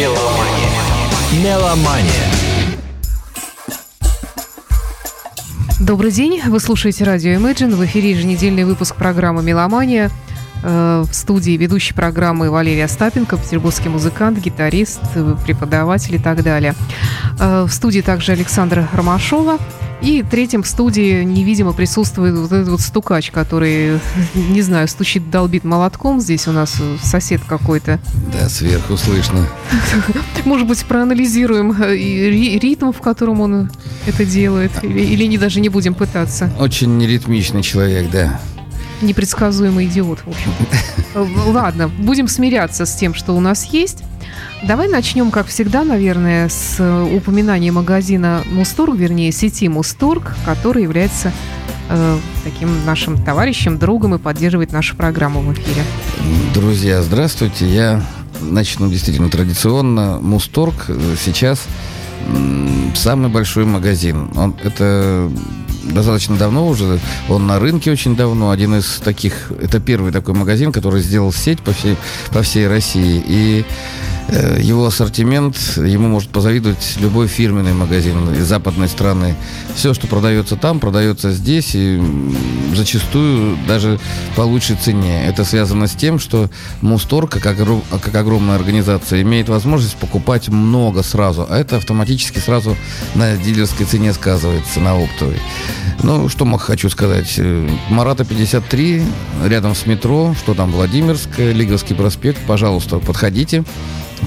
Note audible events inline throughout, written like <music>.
Меломания. Меломания. Добрый день, вы слушаете радио Imagine, в эфире еженедельный выпуск программы «Меломания». Э, в студии ведущей программы Валерия Остапенко, петербургский музыкант, гитарист, преподаватель и так далее. Э, в студии также Александра Ромашова. И третьим в студии невидимо присутствует вот этот вот стукач, который, <laughs> не знаю, стучит, долбит молотком. Здесь у нас сосед какой-то. Да, сверху слышно. <laughs> Может быть, проанализируем э, ритм, в котором он это делает? Или, или не, даже не будем пытаться? Очень неритмичный человек, да непредсказуемый идиот, в общем. <laughs> Ладно, будем смиряться с тем, что у нас есть. Давай начнем, как всегда, наверное, с упоминания магазина Мусторг, вернее, сети Мусторг, который является э, таким нашим товарищем, другом и поддерживает нашу программу в эфире. Друзья, здравствуйте. Я начну действительно традиционно. Мусторг сейчас самый большой магазин. Он, это достаточно давно уже. Он на рынке очень давно. Один из таких, это первый такой магазин, который сделал сеть по всей, по всей России. И его ассортимент, ему может позавидовать любой фирменный магазин из западной страны. Все, что продается там, продается здесь и зачастую даже по лучшей цене. Это связано с тем, что Мусторг, как, как огромная организация, имеет возможность покупать много сразу, а это автоматически сразу на дилерской цене сказывается, на оптовой. Ну, что хочу сказать. Э, Марата 53, рядом с метро, что там, Владимирская, Лиговский проспект, пожалуйста, подходите.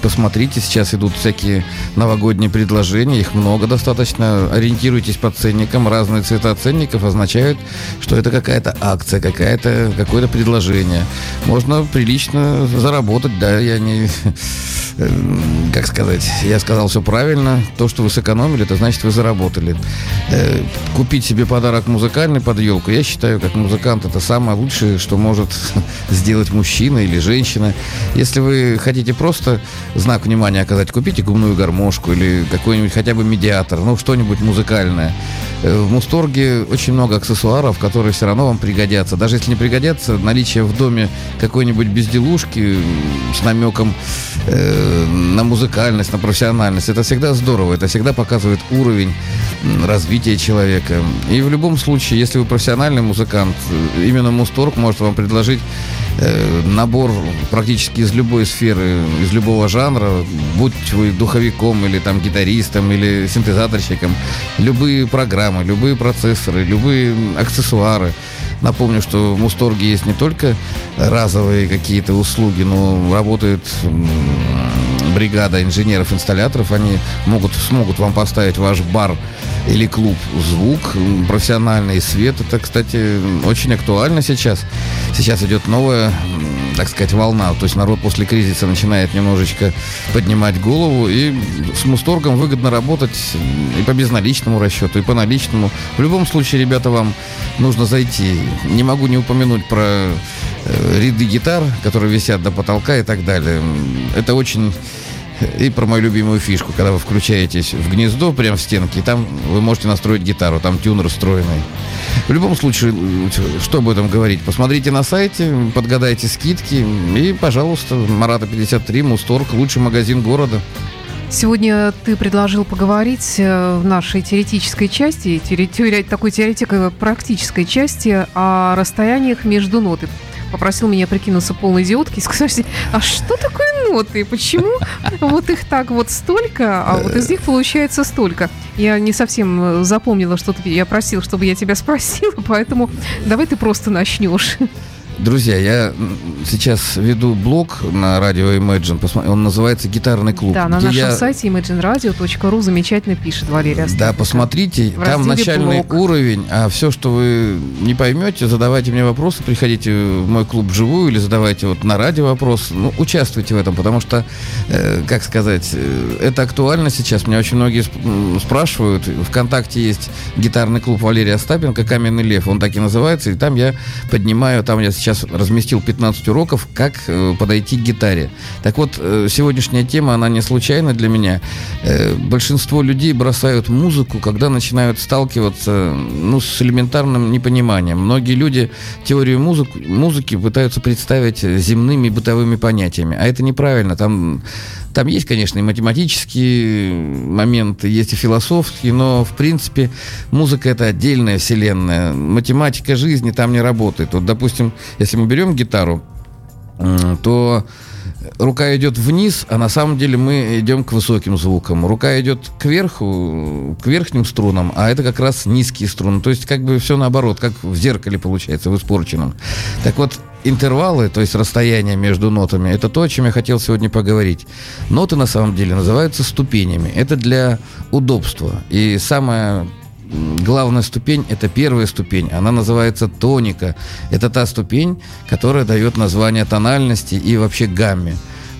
Посмотрите, сейчас идут всякие новогодние предложения, их много достаточно. Ориентируйтесь по ценникам, разные цвета ценников означают, что это какая-то акция, какая-то, какое-то предложение. Можно прилично заработать, да, я не... Как сказать, я сказал все правильно. То, что вы сэкономили, это значит, вы заработали. Э, купить себе подарок музыкальный под елку, я считаю, как музыкант, это самое лучшее, что может сделать мужчина или женщина. Если вы хотите просто знак внимания оказать, купите губную гармошку или какой-нибудь хотя бы медиатор, ну, что-нибудь музыкальное. Э, в Мусторге очень много аксессуаров, которые все равно вам пригодятся. Даже если не пригодятся, наличие в доме какой-нибудь безделушки с намеком э, на музыкальность, на профессиональность, это всегда здорово, это всегда показывает уровень развития человека. И в любом случае, если вы профессиональный музыкант, э, именно Мусторг может вам предложить Э, набор практически из любой сферы, из любого жанра, будь вы духовиком или там гитаристом или синтезаторщиком, любые программы, любые процессоры, любые аксессуары. Напомню, что в Мусторге есть не только разовые какие-то услуги, но работает бригада инженеров-инсталляторов. Они могут, смогут вам поставить ваш бар или клуб звук профессиональный, свет. Это, кстати, очень актуально сейчас. Сейчас идет новая, так сказать, волна. То есть народ после кризиса начинает немножечко поднимать голову. И с Мусторгом выгодно работать и по безналичному расчету, и по наличному. В любом случае, ребята, вам нужно зайти. Не могу не упомянуть про э, ряды гитар, которые висят до потолка и так далее. Это очень и про мою любимую фишку, когда вы включаетесь в гнездо прямо в стенке, там вы можете настроить гитару, там тюнер встроенный. В любом случае, что об этом говорить? Посмотрите на сайте, подгадайте скидки, и, пожалуйста, Марата 53, Мусторг, лучший магазин города. Сегодня ты предложил поговорить э, в нашей теоретической части, теори, такой теоретико-практической части о расстояниях между ноты попросил меня прикинуться полной идиоткой и сказать, а что такое ноты? Почему вот их так вот столько, а вот из них получается столько? Я не совсем э, запомнила, что ты, я просил, чтобы я тебя спросила, поэтому давай ты просто начнешь. Друзья, я сейчас веду блог на радио Imagine, он называется «Гитарный клуб». Да, на нашем я... сайте imagineradio.ru замечательно пишет Валерия Да, посмотрите, в там начальный блог. уровень, а все, что вы не поймете, задавайте мне вопросы, приходите в мой клуб вживую или задавайте вот на радио вопрос, ну, участвуйте в этом, потому что, э, как сказать, э, это актуально сейчас, меня очень многие спрашивают, ВКонтакте есть гитарный клуб Валерия Остапенко «Каменный лев», он так и называется, и там я поднимаю, там я сейчас разместил 15 уроков, как э, подойти к гитаре. Так вот, э, сегодняшняя тема, она не случайна для меня. Э, большинство людей бросают музыку, когда начинают сталкиваться ну, с элементарным непониманием. Многие люди теорию музык, музыки пытаются представить земными бытовыми понятиями, а это неправильно. Там Там есть, конечно, и математические моменты, есть и философские, но, в принципе, музыка — это отдельная вселенная. Математика жизни там не работает. Вот, допустим, если мы берем гитару, то рука идет вниз, а на самом деле мы идем к высоким звукам. Рука идет кверху, к верхним струнам, а это как раз низкие струны. То есть как бы все наоборот, как в зеркале получается, в испорченном. Так вот, интервалы, то есть расстояние между нотами, это то, о чем я хотел сегодня поговорить. Ноты на самом деле называются ступенями. Это для удобства. И самое главная ступень – это первая ступень. Она называется тоника. Это та ступень, которая дает название тональности и вообще гамме.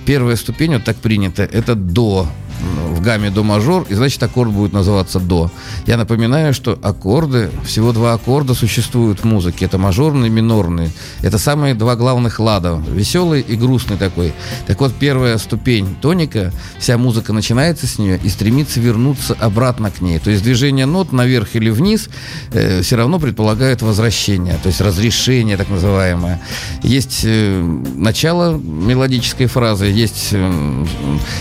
Первая ступень, вот так принято, это до в гамме до мажор, и значит аккорд будет называться до. Я напоминаю, что аккорды, всего два аккорда существуют в музыке. Это мажорный и минорный. Это самые два главных лада. Веселый и грустный такой. Так вот, первая ступень тоника, вся музыка начинается с нее и стремится вернуться обратно к ней. То есть движение нот наверх или вниз э, все равно предполагает возвращение, то есть разрешение так называемое. Есть э, начало мелодической фразы, есть э,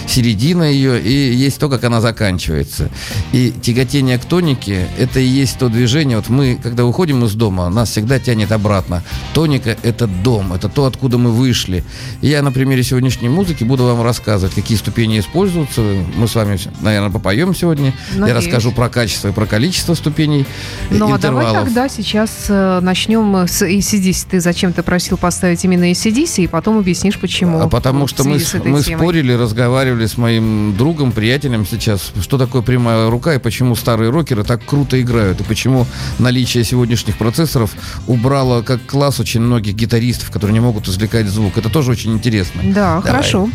середина ее и есть то, как она заканчивается. И тяготение к тонике – это и есть то движение. Вот мы, когда уходим из дома, нас всегда тянет обратно. Тоника – это дом, это то, откуда мы вышли. И я на примере сегодняшней музыки буду вам рассказывать, какие ступени используются. Мы с вами, наверное, попоем сегодня. Надеюсь. Я расскажу про качество и про количество ступеней Ну, а давай тогда сейчас э, начнем с ACDC. Ты зачем-то просил поставить именно ACDC, и потом объяснишь, почему. А потому что мы, мы спорили, разговаривали с моим другом, другом, приятелем сейчас, что такое прямая рука и почему старые рокеры так круто играют, и почему наличие сегодняшних процессоров убрало как класс очень многих гитаристов, которые не могут извлекать звук. Это тоже очень интересно. Да, Давай. хорошо.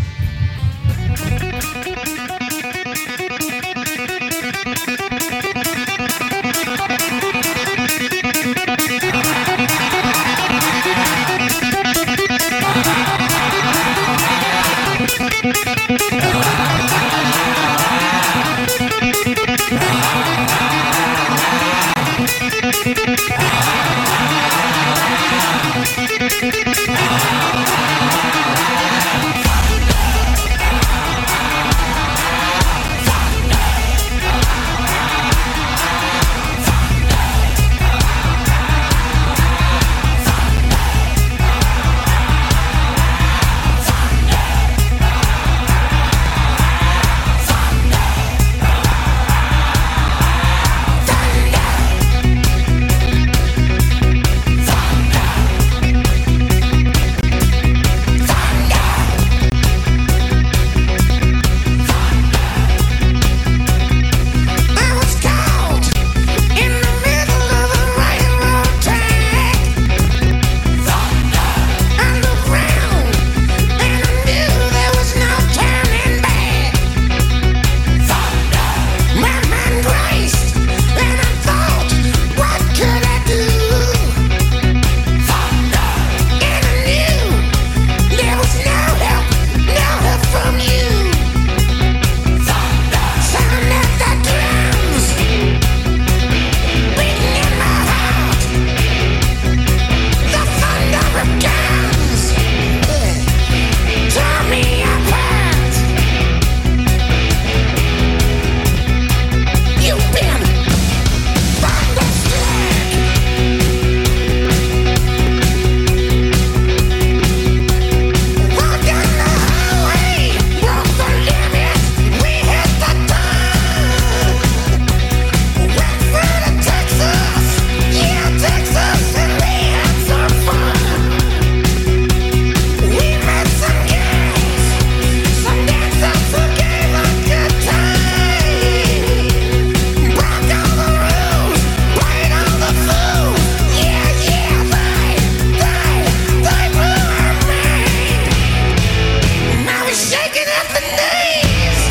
Japanese.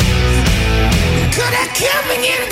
Could I come and get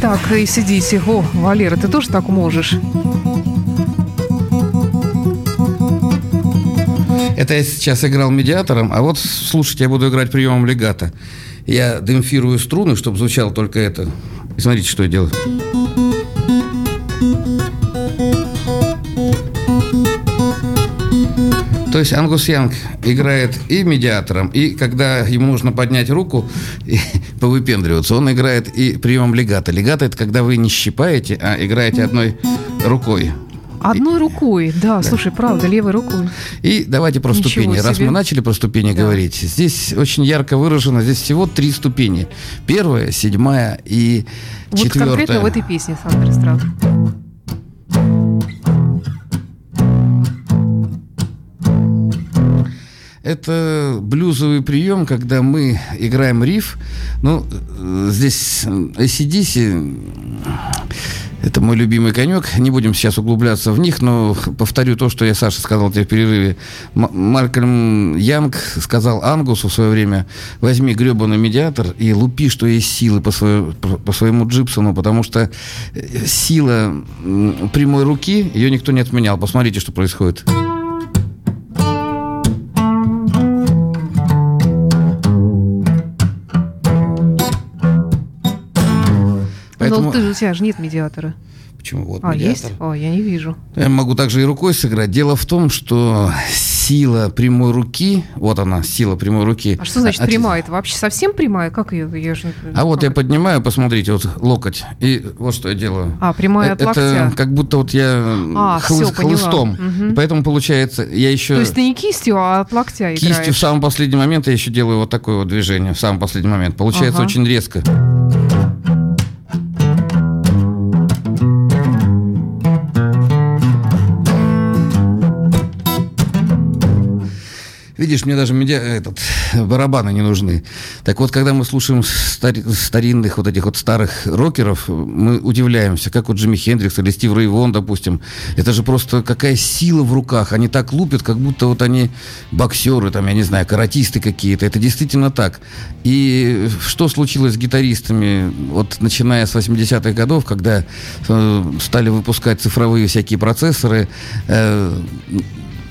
Так, и сидите. О, Валера, ты тоже так можешь? Это я сейчас играл медиатором, а вот слушайте, я буду играть приемом легата. Я демпфирую струны, чтобы звучало только это. И смотрите, что я делаю. То есть Ангус Янг играет и медиатором, и когда ему нужно поднять руку <laughs> повыпендриваться, он играет и приемом легата. Легата – это когда вы не щипаете, а играете одной рукой. Одной рукой, да, да, слушай, правда, левой рукой. И давайте про Ничего ступени. Себе. Раз мы начали про ступени да. говорить, здесь очень ярко выражено, здесь всего три ступени. Первая, седьмая и вот четвертая. Вот конкретно в этой песне, Сандра Страт. Это блюзовый прием, когда мы играем риф. Ну, здесь ACDC это мой любимый конек. Не будем сейчас углубляться в них, но повторю то, что я Саша сказал тебе в перерыве. М- Малькольм Янг сказал Ангусу в свое время, возьми гребаный медиатор и лупи, что есть силы по, свое, по своему Джипсону, потому что э, сила прямой руки, ее никто не отменял. Посмотрите, что происходит. У тебя же нет медиатора. Почему? Вот а, медиатор. есть? О, я не вижу. Я могу также и рукой сыграть. Дело в том, что сила прямой руки, вот она, сила прямой руки. А что значит От... прямая? Это вообще совсем прямая? Как ее? Я же... А вот я поднимаю, посмотрите, вот локоть, и вот что я делаю. А, прямая от Это локтя. как будто вот я а, хлы... все, хлыстом. Угу. Поэтому получается, я еще... То есть ты не кистью, а от локтя Кистью играешь. в самый последний момент я еще делаю вот такое вот движение, в самый последний момент. Получается ага. очень резко. Видишь, мне даже медиа, этот, барабаны не нужны. Так вот, когда мы слушаем стари, старинных вот этих вот старых рокеров, мы удивляемся, как вот Джимми Хендрикс или Стив Рейвон, допустим. Это же просто какая сила в руках. Они так лупят, как будто вот они боксеры, там, я не знаю, каратисты какие-то. Это действительно так. И что случилось с гитаристами, вот начиная с 80-х годов, когда э, стали выпускать цифровые всякие процессоры, э,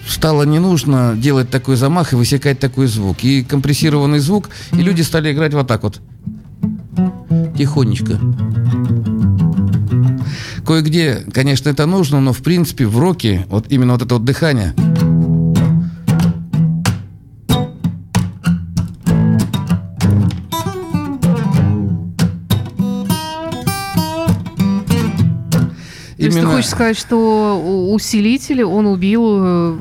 стало не нужно делать такой замах и высекать такой звук. И компрессированный звук, и люди стали играть вот так вот. Тихонечко. Кое-где, конечно, это нужно, но в принципе в роке вот именно вот это вот дыхание – Именно... То есть ты хочешь сказать, что усилитель он убил э,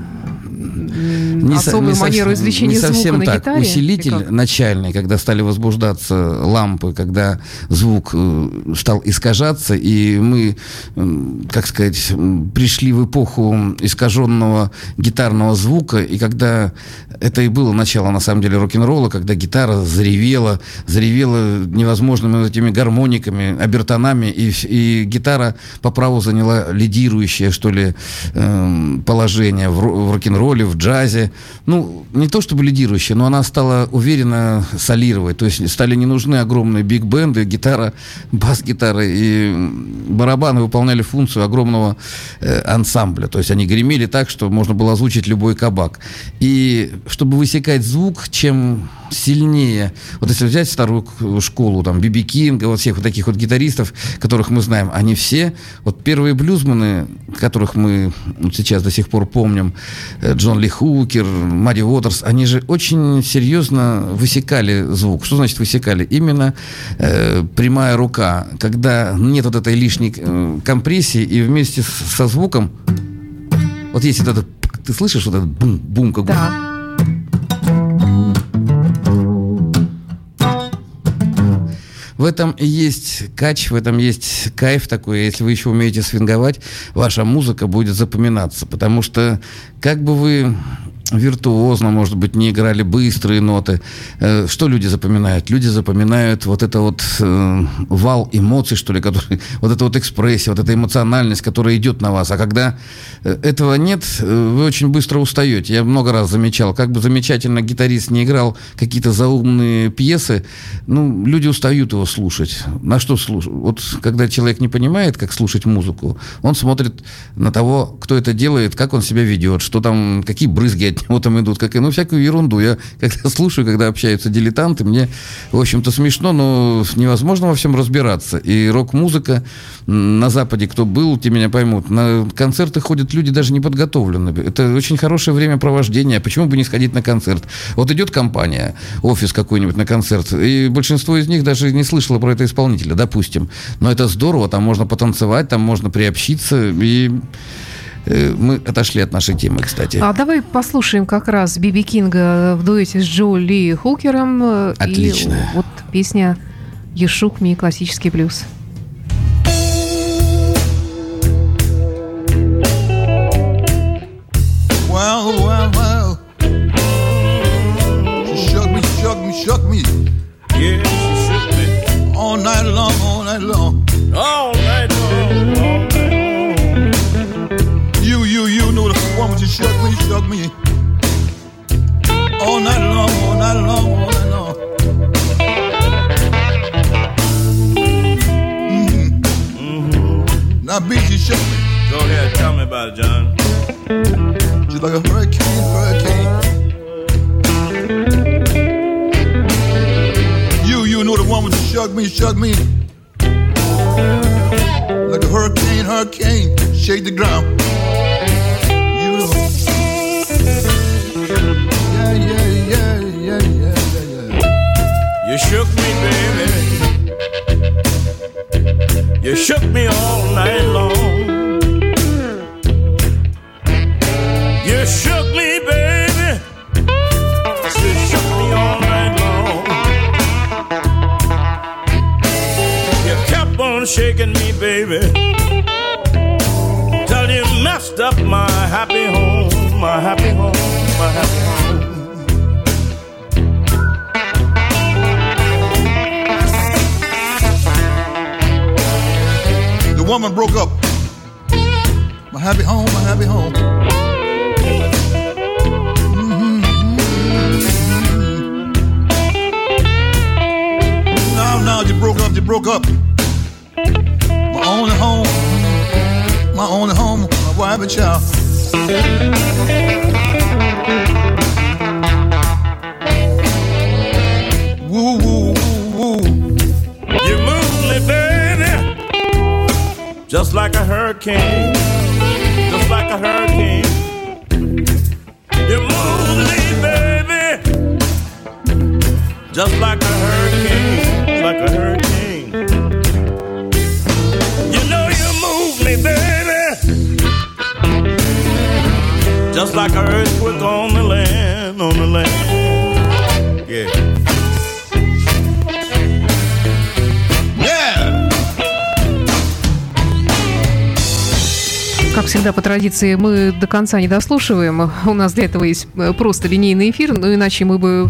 не особую не манеру извлечения не совсем звука так. на гитаре? Усилитель начальный, когда стали возбуждаться лампы, когда звук э, стал искажаться, и мы, как сказать, пришли в эпоху искаженного гитарного звука, и когда это и было начало, на самом деле, рок-н-ролла, когда гитара заревела, заревела невозможными этими гармониками, обертонами, и, и гитара по праву заняла лидирующее, что ли, эм, положение в, в рок-н-ролле, в джазе. Ну, не то чтобы лидирующая, но она стала уверенно солировать. То есть стали не нужны огромные биг-бенды, гитара, бас-гитара и барабаны выполняли функцию огромного э, ансамбля. То есть они гремели так, что можно было озвучить любой кабак. И чтобы высекать звук, чем сильнее. Вот если взять старую школу, там, Биби Кинга, вот всех вот таких вот гитаристов, которых мы знаем, они все, вот первые блюзманы, которых мы вот сейчас до сих пор помним, э, Джон Ли Хукер, Мадди Уотерс, они же очень серьезно высекали звук. Что значит высекали? Именно э, прямая рука, когда нет вот этой лишней э, компрессии, и вместе с, со звуком, вот есть вот этот, ты слышишь вот этот бум-бум, как да. бы В этом есть кач, в этом есть кайф такой. Если вы еще умеете свинговать, ваша музыка будет запоминаться. Потому что как бы вы виртуозно, может быть, не играли быстрые ноты. Э, что люди запоминают? Люди запоминают вот это вот э, вал эмоций, что ли, который, <laughs> вот эта вот экспрессия, вот эта эмоциональность, которая идет на вас. А когда э, этого нет, вы очень быстро устаете. Я много раз замечал, как бы замечательно гитарист не играл какие-то заумные пьесы, ну, люди устают его слушать. На что слушать? Вот когда человек не понимает, как слушать музыку, он смотрит на того, кто это делает, как он себя ведет, что там, какие брызги от него там идут, как, ну, всякую ерунду. Я когда <laughs> слушаю, когда общаются дилетанты, мне, в общем-то, смешно, но невозможно во всем разбираться. И рок-музыка на Западе, кто был, те меня поймут, на концерты ходят люди даже неподготовленные. Это очень хорошее времяпровождение. Почему бы не сходить на концерт? Вот идет компания, офис какой-нибудь на концерт, и большинство из них даже не слышало про это исполнителя, допустим. Но это здорово, там можно потанцевать, там можно приобщиться, и мы отошли от нашей темы, кстати. А давай послушаем как раз Биби Кинга в дуэте с Джо Ли Хукером. Э, Отлично. И вот песня «Ешук ми» классический блюз. Well, well, well. She shook me, shook me, shook me. Yeah, she shook me. All night long, all night long. All night shook me, shook me. All night long, all night long, all night long. Mm-hmm. Mm-hmm. Now, B, she shook me. Go ahead, tell me about it, John. Just like a hurricane, hurricane. You, you know the woman just shook me, shook me. Like a hurricane, hurricane, shake the ground. Shook me, baby. You shook me all night long. You shook me, baby. You shook me all night long. You kept on shaking me, baby. Till you messed up my happy home, my happy home, my happy woman broke up. My happy home, my happy home. Mm-hmm. You broke up, you broke up. My only home, my only home, my wife and child. Just like a hurricane, just like a hurricane. You move me, baby, just like a hurricane, like a hurricane. You know you move me, baby, just like a earthquake всегда, по традиции, мы до конца не дослушиваем. У нас для этого есть э, просто линейный эфир, но иначе мы бы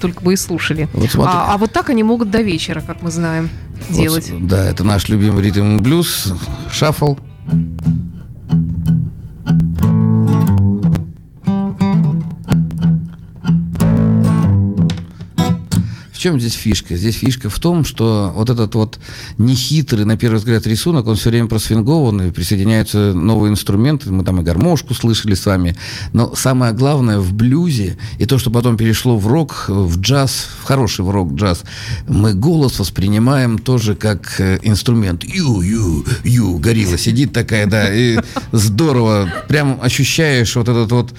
только бы и слушали. Вот а, а вот так они могут до вечера, как мы знаем, делать. Вот, да, это наш любимый ритм блюз, шаффл. Чем здесь фишка? Здесь фишка в том, что вот этот вот нехитрый, на первый взгляд, рисунок, он все время просвингован, и присоединяются новые инструменты, мы там и гармошку слышали с вами, но самое главное в блюзе, и то, что потом перешло в рок, в джаз, в хороший в рок-джаз, мы голос воспринимаем тоже как э, инструмент. Ю-ю, ю, горилла сидит такая, да, и здорово, прям ощущаешь вот этот вот,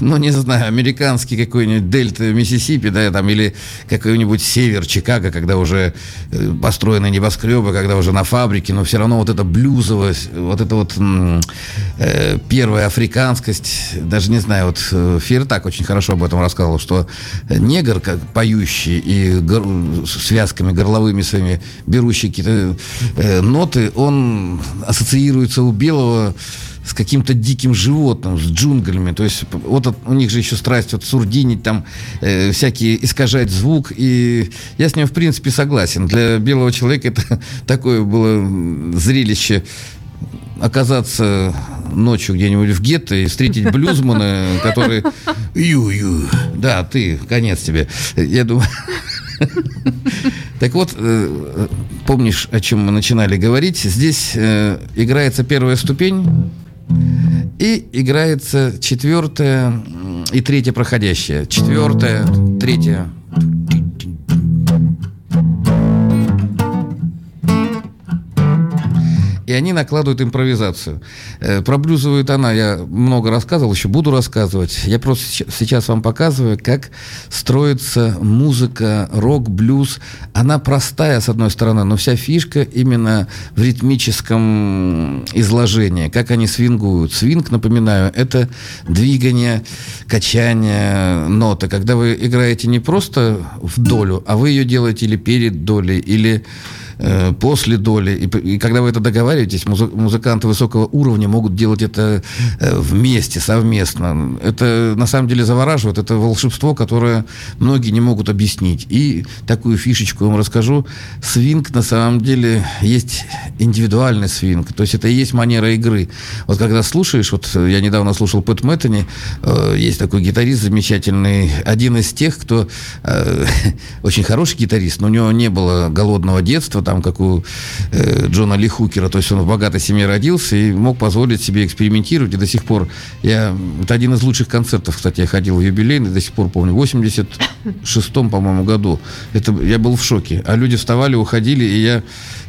ну, не знаю, американский какой-нибудь дельта Миссисипи, да, там, или какой-нибудь север Чикаго, когда уже э, построены небоскребы, когда уже на фабрике, но все равно вот эта блюзовость, вот эта вот э, первая африканскость, даже не знаю, вот э, Фир так очень хорошо об этом рассказывал, что негр, как поющий и гор, связками горловыми своими берущий какие-то э, ноты, он ассоциируется у белого с каким-то диким животным, с джунглями. То есть вот у них же еще страсть вот сурдинить, там э, всякие искажать звук. И я с ним, в принципе, согласен. Для белого человека это <laughs> такое было зрелище оказаться ночью где-нибудь в гетто и встретить <laughs> блюзмана, который... Ю-ю. Да, ты, конец тебе. Я думаю... <laughs> Так вот, э, помнишь, о чем мы начинали говорить? Здесь э, играется первая ступень, и играется четвертая и третья проходящая. Четвертая, третья. И они накладывают импровизацию. Э, про блюзовую тона я много рассказывал, еще буду рассказывать. Я просто сейчас вам показываю, как строится музыка, рок, блюз. Она простая, с одной стороны, но вся фишка именно в ритмическом изложении, как они свингуют. Свинг, напоминаю, это двигание, качание ноты. Когда вы играете не просто в долю, а вы ее делаете или перед долей, или Э, после доли. И, и когда вы это договариваетесь, музыканты высокого уровня могут делать это э, вместе, совместно. Это на самом деле завораживает. Это волшебство, которое многие не могут объяснить. И такую фишечку вам расскажу. Свинг на самом деле есть индивидуальный свинг. То есть это и есть манера игры. Вот когда слушаешь, вот я недавно слушал Пэт Мэттани, э, есть такой гитарист замечательный, один из тех, кто э, <laughs> очень хороший гитарист, но у него не было голодного детства, там, как у э, Джона Ли Хукера. То есть он в богатой семье родился и мог позволить себе экспериментировать. И до сих пор я... Это один из лучших концертов, кстати, я ходил в юбилейный, до сих пор помню. В 86-м, по-моему, году. Это, я был в шоке. А люди вставали, уходили, и я...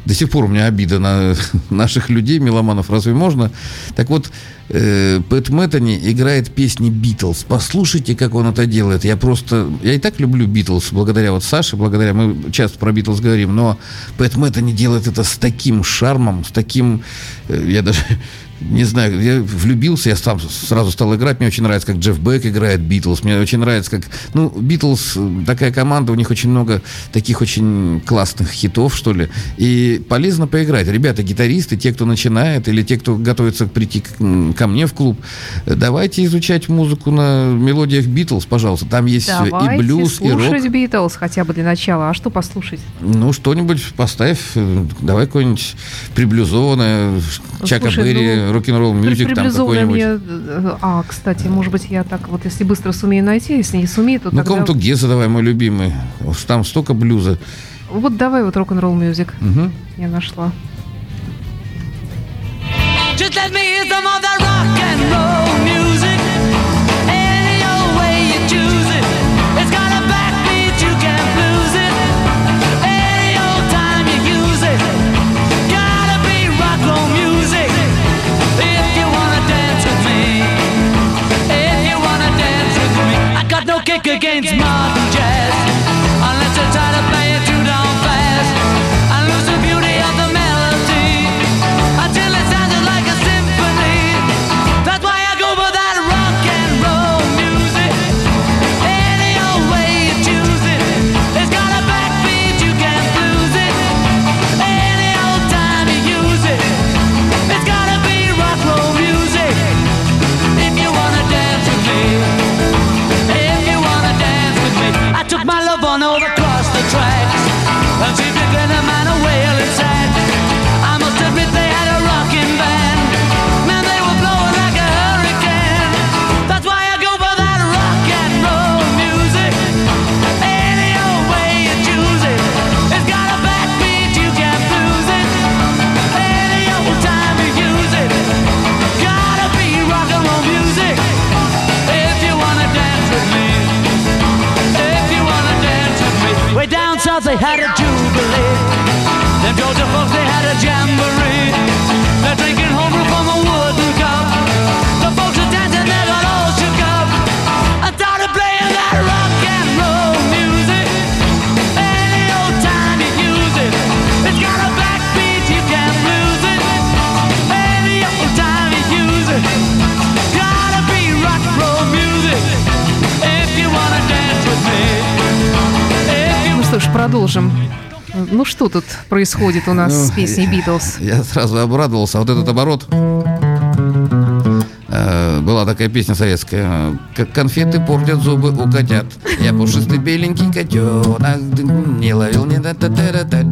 До сих пор у меня обида на <laughs> наших людей, меломанов, разве можно? Так вот, э, Пэт Мэттани играет песни Битлз. Послушайте, как он это делает. Я просто... Я и так люблю Битлз, благодаря вот Саше, благодаря... Мы часто про Битлз говорим, но Пэт Мэттани делает это с таким шармом, с таким... Э, я даже <laughs> не знаю, я влюбился, я сам сразу стал играть. Мне очень нравится, как Джефф Бек играет Битлз. Мне очень нравится, как... Ну, Битлз, такая команда, у них очень много таких очень классных хитов, что ли. И полезно поиграть. Ребята, гитаристы, те, кто начинает, или те, кто готовится прийти ко мне в клуб, давайте изучать музыку на мелодиях Битлз, пожалуйста. Там есть давайте и блюз, и рок. слушать Битлз хотя бы для начала. А что послушать? Ну, что-нибудь поставь. Давай какое-нибудь приблюзованное, Чака Берри, рок-н-ролл мюзик там какой-нибудь. Мне... Э, а, кстати, может быть, я так вот, если быстро сумею найти, если не сумею, то Ну, тогда... комнату Геза давай, мой любимый. Там столько блюза. Вот давай вот рок-н-ролл мюзик. Угу. Я нашла. Just let me hear some of that rock and roll продолжим. Ну что тут происходит у нас ну, с песней Битлз? Я сразу обрадовался. Вот этот оборот. была такая песня советская. Конфеты портят зубы у котят. Я пушистый беленький котенок. Не ловил не да та та та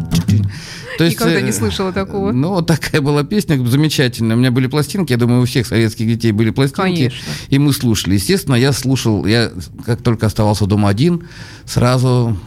то есть, Никогда не э, слышала такого. Ну, такая была песня замечательная. У меня были пластинки, я думаю, у всех советских детей были пластинки. Конечно. И мы слушали. Естественно, я слушал, я как только оставался дома один, сразу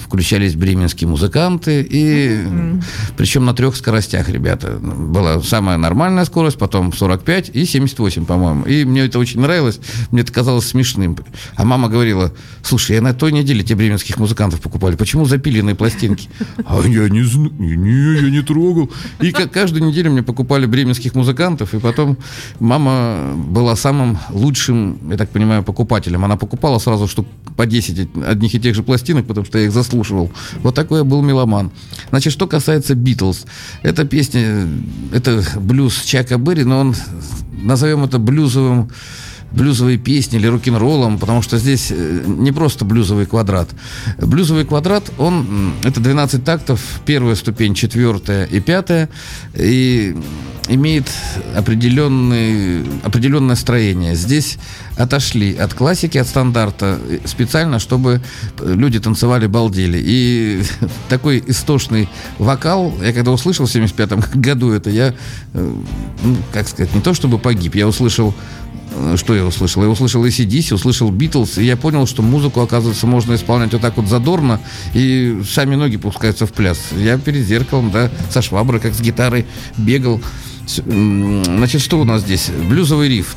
включались бременские музыканты, и mm-hmm. причем на трех скоростях, ребята. Была самая нормальная скорость, потом 45 и 78, по-моему. И мне это очень нравилось, мне это казалось смешным. А мама говорила, слушай, я на той неделе тебе бременских музыкантов покупали, почему запиленные пластинки? <laughs> А я не знаю, не, я не трогал. И как каждую неделю мне покупали бременских музыкантов, и потом мама была самым лучшим, я так понимаю, покупателем. Она покупала сразу штук по 10 одних и тех же пластинок, потому что я их заслушивал. Вот такой я был меломан. Значит, что касается Битлз. Эта песня, это блюз Чака Берри, но он, назовем это блюзовым блюзовой песни или рок-н-роллом, потому что здесь э, не просто блюзовый квадрат. Блюзовый квадрат, он, это 12 тактов, первая ступень, четвертая и пятая, и имеет определенный, определенное строение. Здесь отошли от классики, от стандарта, специально, чтобы люди танцевали, балдели. И <laughs> такой истошный вокал, я когда услышал в 75 <laughs> году это, я, э, ну, как сказать, не то чтобы погиб, я услышал э, что я услышал? Я услышал ACDC, услышал Битлз, и я понял, что музыку, оказывается, можно исполнять вот так вот задорно, и сами ноги пускаются в пляс. Я перед зеркалом, да, со шваброй, как с гитарой, бегал. Значит, что у нас здесь? Блюзовый риф.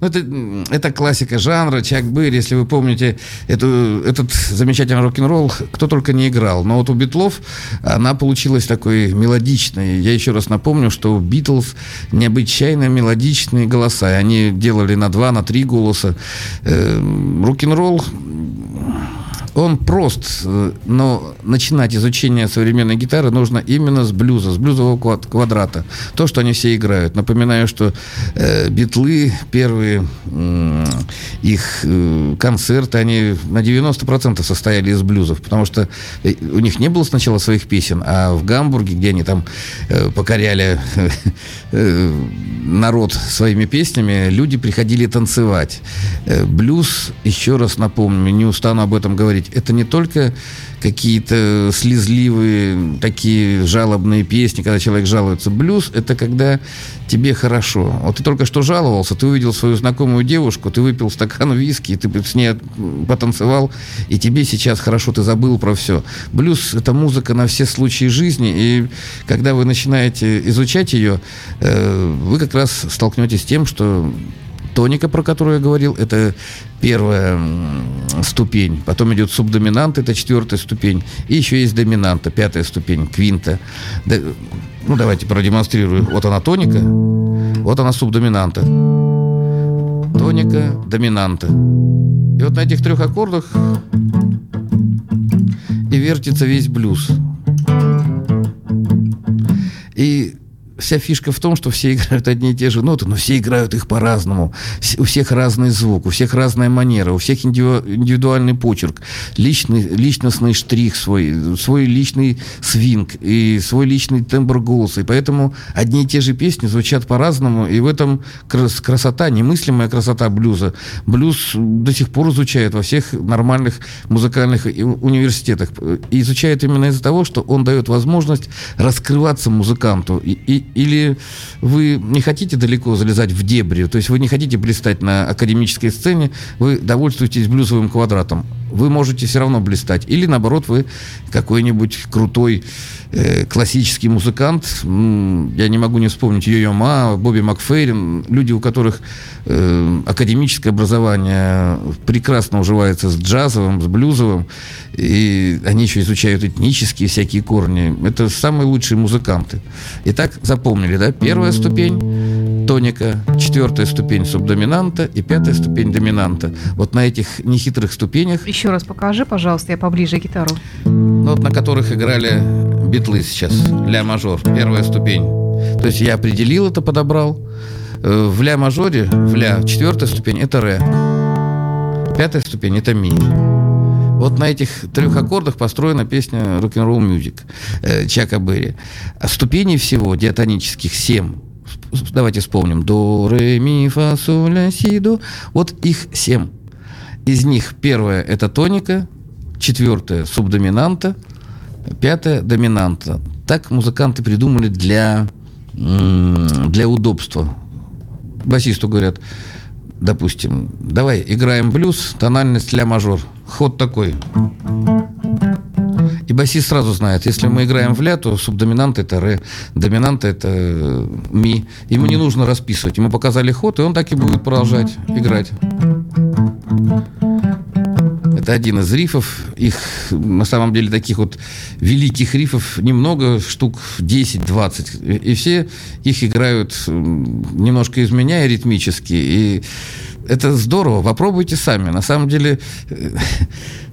Ну, это, это классика жанра, Чак Берри, если вы помните эту, этот замечательный рок-н-ролл, кто только не играл. Но вот у Битлов она получилась такой мелодичной. Я еще раз напомню, что у Битлз необычайно мелодичные голоса. И они делали на два, на три голоса. Э, рок-н-ролл он прост, э, но начинать изучение современной гитары нужно именно с блюза, с блюзового квадрата. То, что они все играют. Напоминаю, что э, битлы, первые э, их э, концерты, они на 90% состояли из блюзов, потому что э, у них не было сначала своих песен, а в Гамбурге, где они там э, покоряли э, народ своими песнями, люди приходили танцевать. Э, блюз, еще раз напомню, не устану об этом говорить, ведь это не только какие-то слезливые, такие жалобные песни, когда человек жалуется. Блюз – это когда тебе хорошо. Вот ты только что жаловался, ты увидел свою знакомую девушку, ты выпил стакан виски, ты с ней потанцевал, и тебе сейчас хорошо, ты забыл про все. Блюз – это музыка на все случаи жизни, и когда вы начинаете изучать ее, э, вы как раз столкнетесь с тем, что тоника, про которую я говорил, это первая ступень. Потом идет субдоминант, это четвертая ступень. И еще есть доминанта, пятая ступень, квинта. Ну, давайте продемонстрирую. Вот она тоника, вот она субдоминанта. Тоника, доминанта. И вот на этих трех аккордах и вертится весь блюз. И вся фишка в том, что все играют одни и те же ноты, но все играют их по-разному. У всех разный звук, у всех разная манера, у всех индивидуальный почерк, личный, личностный штрих свой, свой личный свинг и свой личный тембр голоса. И поэтому одни и те же песни звучат по-разному, и в этом красота, немыслимая красота блюза. Блюз до сих пор изучают во всех нормальных музыкальных университетах. И изучают именно из-за того, что он дает возможность раскрываться музыканту и, и или вы не хотите далеко залезать в дебри, то есть вы не хотите блистать на академической сцене, вы довольствуетесь блюзовым квадратом. Вы можете все равно блистать. Или наоборот, вы какой-нибудь крутой э, классический музыкант. Я не могу не вспомнить Йо-Йо Ма, Бобби Макфейрин. Люди, у которых э, академическое образование прекрасно уживается с джазовым, с блюзовым. И они еще изучают этнические всякие корни. Это самые лучшие музыканты. Итак, запомнили, да? Первая ступень тоника, четвертая ступень субдоминанта и пятая ступень доминанта. Вот на этих нехитрых ступенях... Еще раз покажи, пожалуйста, я поближе гитару. Ну, вот на которых играли битлы сейчас. Ля мажор, первая ступень. То есть я определил это, подобрал. Э, в ля мажоре, в ля четвертая ступень это ре. Пятая ступень это ми. Вот на этих трех аккордах построена песня «Рок-н-ролл мюзик» э, Чака Берри. А ступеней всего диатонических семь. Давайте вспомним. До, ре, ми, фа, соль, ля, си, до. Вот их семь. Из них первая – это тоника, четвертая – субдоминанта, пятая – доминанта. Так музыканты придумали для, для удобства. Басисту говорят, допустим, давай играем блюз, тональность ля мажор. Ход такой. И басист сразу знает, если мы играем в ля, то субдоминант это ре, доминант это э, ми. Ему не нужно расписывать. Ему показали ход, и он так и будет продолжать играть. Это один из рифов. Их на самом деле таких вот великих рифов немного, штук 10-20. И все их играют немножко изменяя ритмически. И это здорово. Попробуйте сами. На самом деле э,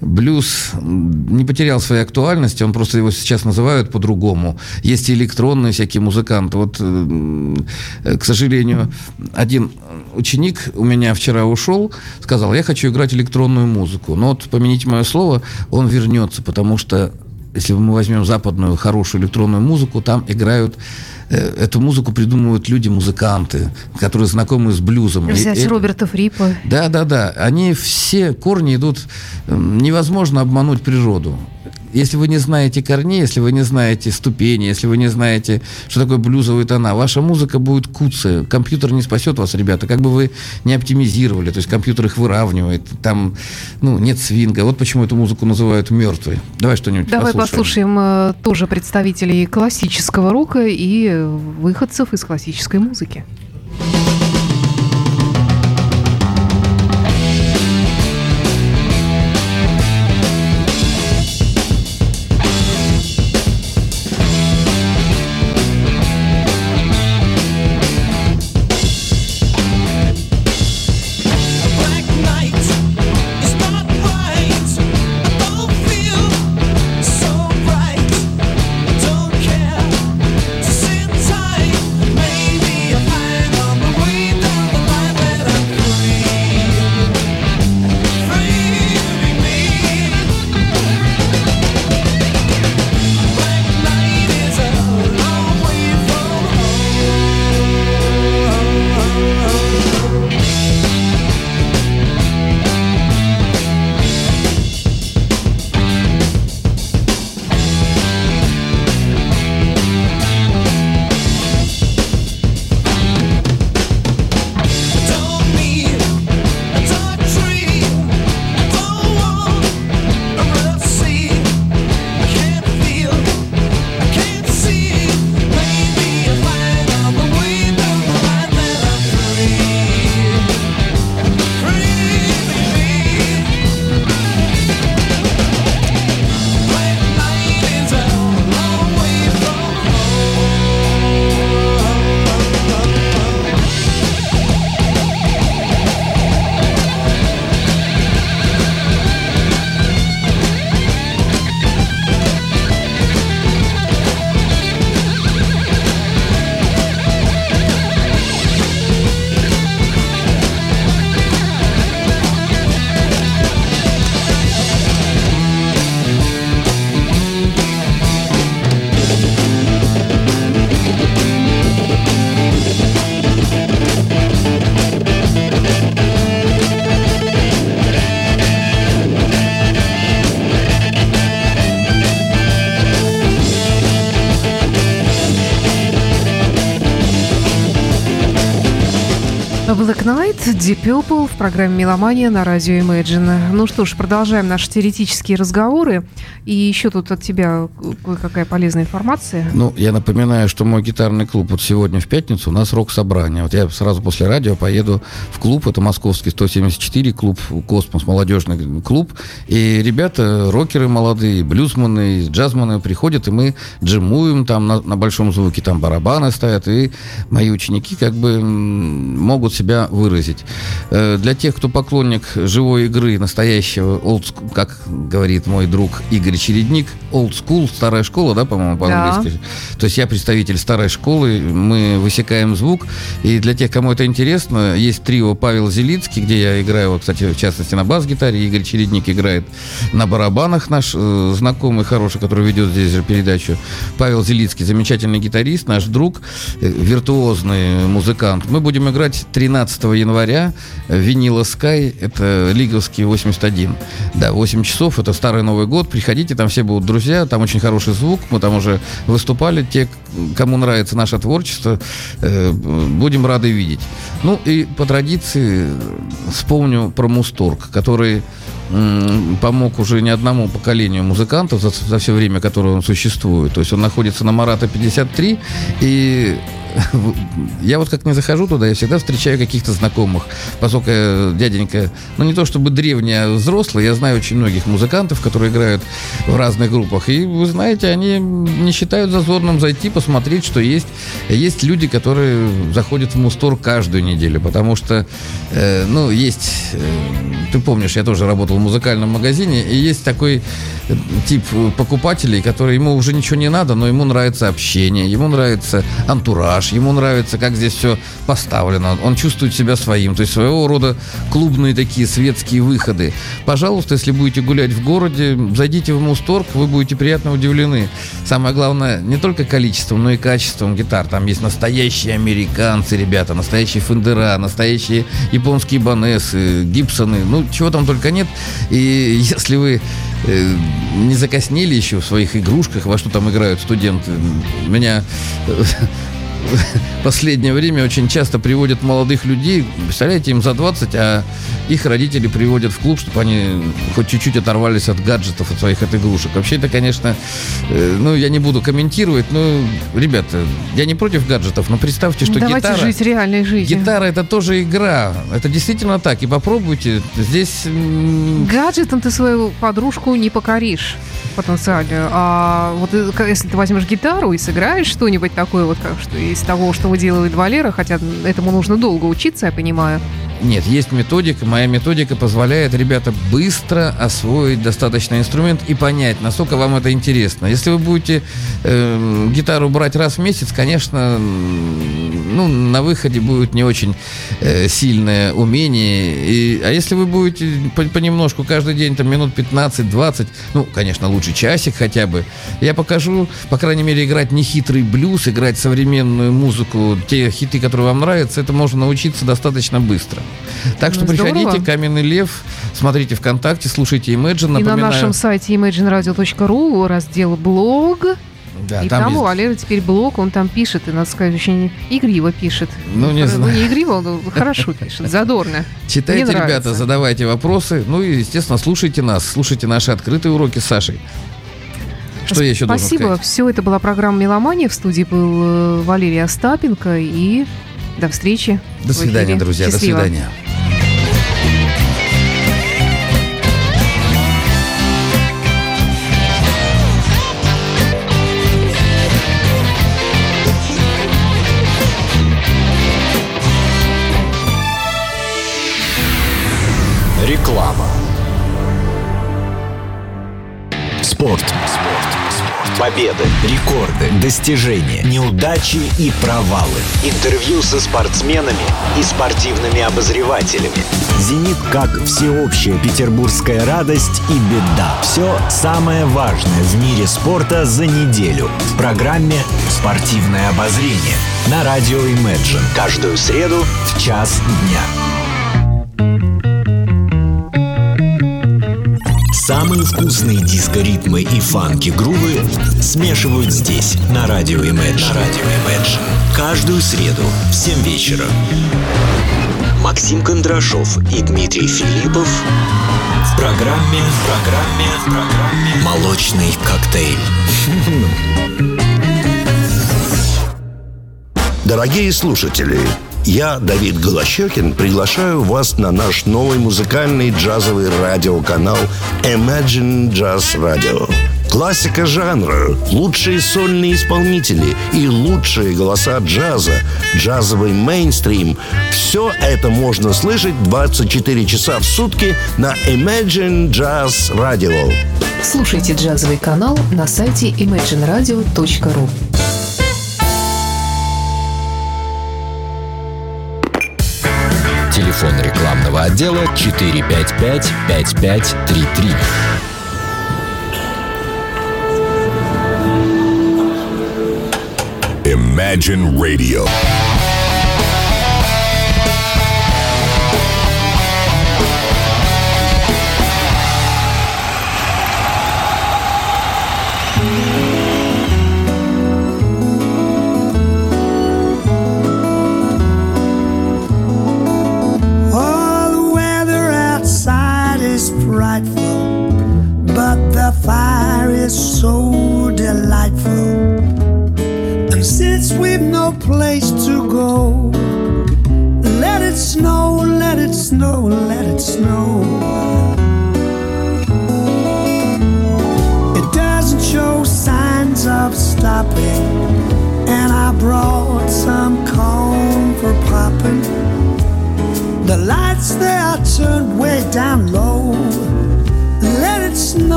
блюз не потерял своей актуальности, он просто его сейчас называют по-другому. Есть и электронные всякие музыканты. Вот, э, к сожалению, один ученик у меня вчера ушел, сказал, я хочу играть электронную музыку. Но вот, помяните мое слово, он вернется, потому что если мы возьмем западную хорошую электронную музыку, там играют эту музыку придумывают люди, музыканты, которые знакомы с блюзом. Взять и, Роберта Фрипа. Да, да, да. Они все корни идут... Невозможно обмануть природу. Если вы не знаете корней, если вы не знаете ступени, если вы не знаете, что такое блюзовая тона, ваша музыка будет куцая. Компьютер не спасет вас, ребята, как бы вы не оптимизировали. То есть компьютер их выравнивает. Там ну, нет свинга. Вот почему эту музыку называют мертвой. Давай что-нибудь Давай послушаем. послушаем э, тоже представителей классического рока и выходцев из классической музыки. Black Knight, Deep Purple в программе «Меломания» на радио Imagine. Ну что ж, продолжаем наши теоретические разговоры. И еще тут от тебя какая полезная информация. Ну, я напоминаю, что мой гитарный клуб вот сегодня в пятницу у нас рок-собрание. Вот я сразу после радио поеду в клуб, это московский 174 клуб, Космос, молодежный клуб. И ребята, рокеры молодые, блюзманы, джазманы приходят, и мы джимуем там на, на большом звуке, там барабаны стоят, и мои ученики как бы могут себе себя выразить. Э, для тех, кто поклонник живой игры, настоящего, old, как говорит мой друг Игорь Чередник, old school, старая школа, да, по-моему, по-английски. Да. То есть я представитель старой школы, мы высекаем звук. И для тех, кому это интересно, есть трио Павел Зелицкий, где я играю, вот, кстати, в частности, на бас-гитаре. Игорь Чередник играет на барабанах, наш э, знакомый, хороший, который ведет здесь же передачу. Павел Зелицкий, замечательный гитарист, наш друг, э, виртуозный музыкант. Мы будем играть 13 января винила Sky, это Лиговский 81. Да, 8 часов, это Старый Новый год. Приходите, там все будут друзья, там очень хороший звук. Мы там уже выступали. Те, кому нравится наше творчество, э, будем рады видеть. Ну и по традиции вспомню про Мусторг, который помог уже не одному поколению музыкантов за, за все время, которое он существует. То есть он находится на Марата 53, и <laughs> я вот как не захожу туда, я всегда встречаю каких-то знакомых. Поскольку дяденька, ну не то чтобы древний, а взрослый, я знаю очень многих музыкантов, которые играют в разных группах. И вы знаете, они не считают зазорным зайти, посмотреть, что есть. Есть люди, которые заходят в Мустор каждую неделю, потому что, э, ну, есть, э, ты помнишь, я тоже работал в музыкальном магазине, и есть такой э, тип покупателей, который ему уже ничего не надо, но ему нравится общение, ему нравится антураж, антураж, ему нравится, как здесь все поставлено, он чувствует себя своим, то есть своего рода клубные такие светские выходы. Пожалуйста, если будете гулять в городе, зайдите в Мусторг, вы будете приятно удивлены. Самое главное, не только количеством, но и качеством гитар. Там есть настоящие американцы, ребята, настоящие фендера, настоящие японские банесы, гибсоны, ну, чего там только нет. И <laughs> если вы э, не закоснели еще в своих игрушках, во что там играют студенты. Меня <laughs> <laughs> последнее время очень часто приводят молодых людей, представляете, им за 20, а их родители приводят в клуб, чтобы они хоть чуть-чуть оторвались от гаджетов, от своих от игрушек. Вообще это, конечно, э, ну, я не буду комментировать, но, ребята, я не против гаджетов, но представьте, что Давайте гитара... жить реальной жизнью. Гитара это тоже игра. Это действительно так. И попробуйте. Здесь... Гаджетом ты свою подружку не покоришь потенциально. А вот э, если ты возьмешь гитару и сыграешь что-нибудь такое вот, как что из того, что выделывает Валера, хотя этому нужно долго учиться, я понимаю. Нет, есть методика. Моя методика позволяет, ребята, быстро освоить достаточно инструмент и понять, насколько вам это интересно. Если вы будете э, гитару брать раз в месяц, конечно, ну, на выходе будет не очень э, сильное умение. И, а если вы будете понемножку каждый день, там, минут 15-20, ну, конечно, лучше часик хотя бы, я покажу, по крайней мере, играть не хитрый блюз, играть современную музыку, те хиты, которые вам нравятся, это можно научиться достаточно быстро. Так что Здорово. приходите, Каменный Лев, смотрите ВКонтакте, слушайте Imagine. Напоминаю. И на нашем сайте imagineradio.ru раздел «Блог». Да, и там, там есть... у Валеры теперь блог, он там пишет, и, надо сказать, очень игриво пишет. Ну, не ну, знаю. Ну, не игриво, но хорошо пишет, задорно. Читайте, ребята, задавайте вопросы. Ну и, естественно, слушайте нас, слушайте наши открытые уроки с Сашей. Что я еще Спасибо. Все это была программа «Меломания». В студии был э, Валерий Остапенко. И до встречи. До свидания, друзья. Счастливо. До свидания. Реклама. Спорт. Спорт победы, рекорды, достижения, неудачи и провалы. Интервью со спортсменами и спортивными обозревателями. «Зенит» как всеобщая петербургская радость и беда. Все самое важное в мире спорта за неделю. В программе «Спортивное обозрение» на радио Imagine. Каждую среду в час дня. Самые вкусные диско-ритмы и фанки-грувы смешивают здесь, на радио Imagine. Радио Imagine. Каждую среду в 7 вечера. Максим Кондрашов и Дмитрий Филиппов в программе, в программе, в программе «Молочный коктейль». Дорогие слушатели, я, Давид Голощекин, приглашаю вас на наш новый музыкальный джазовый радиоканал Imagine Jazz Radio. Классика жанра, лучшие сольные исполнители и лучшие голоса джаза, джазовый мейнстрим – все это можно слышать 24 часа в сутки на Imagine Jazz Radio. Слушайте джазовый канал на сайте imagineradio.ru отдела 455 5533. Imagine Radio.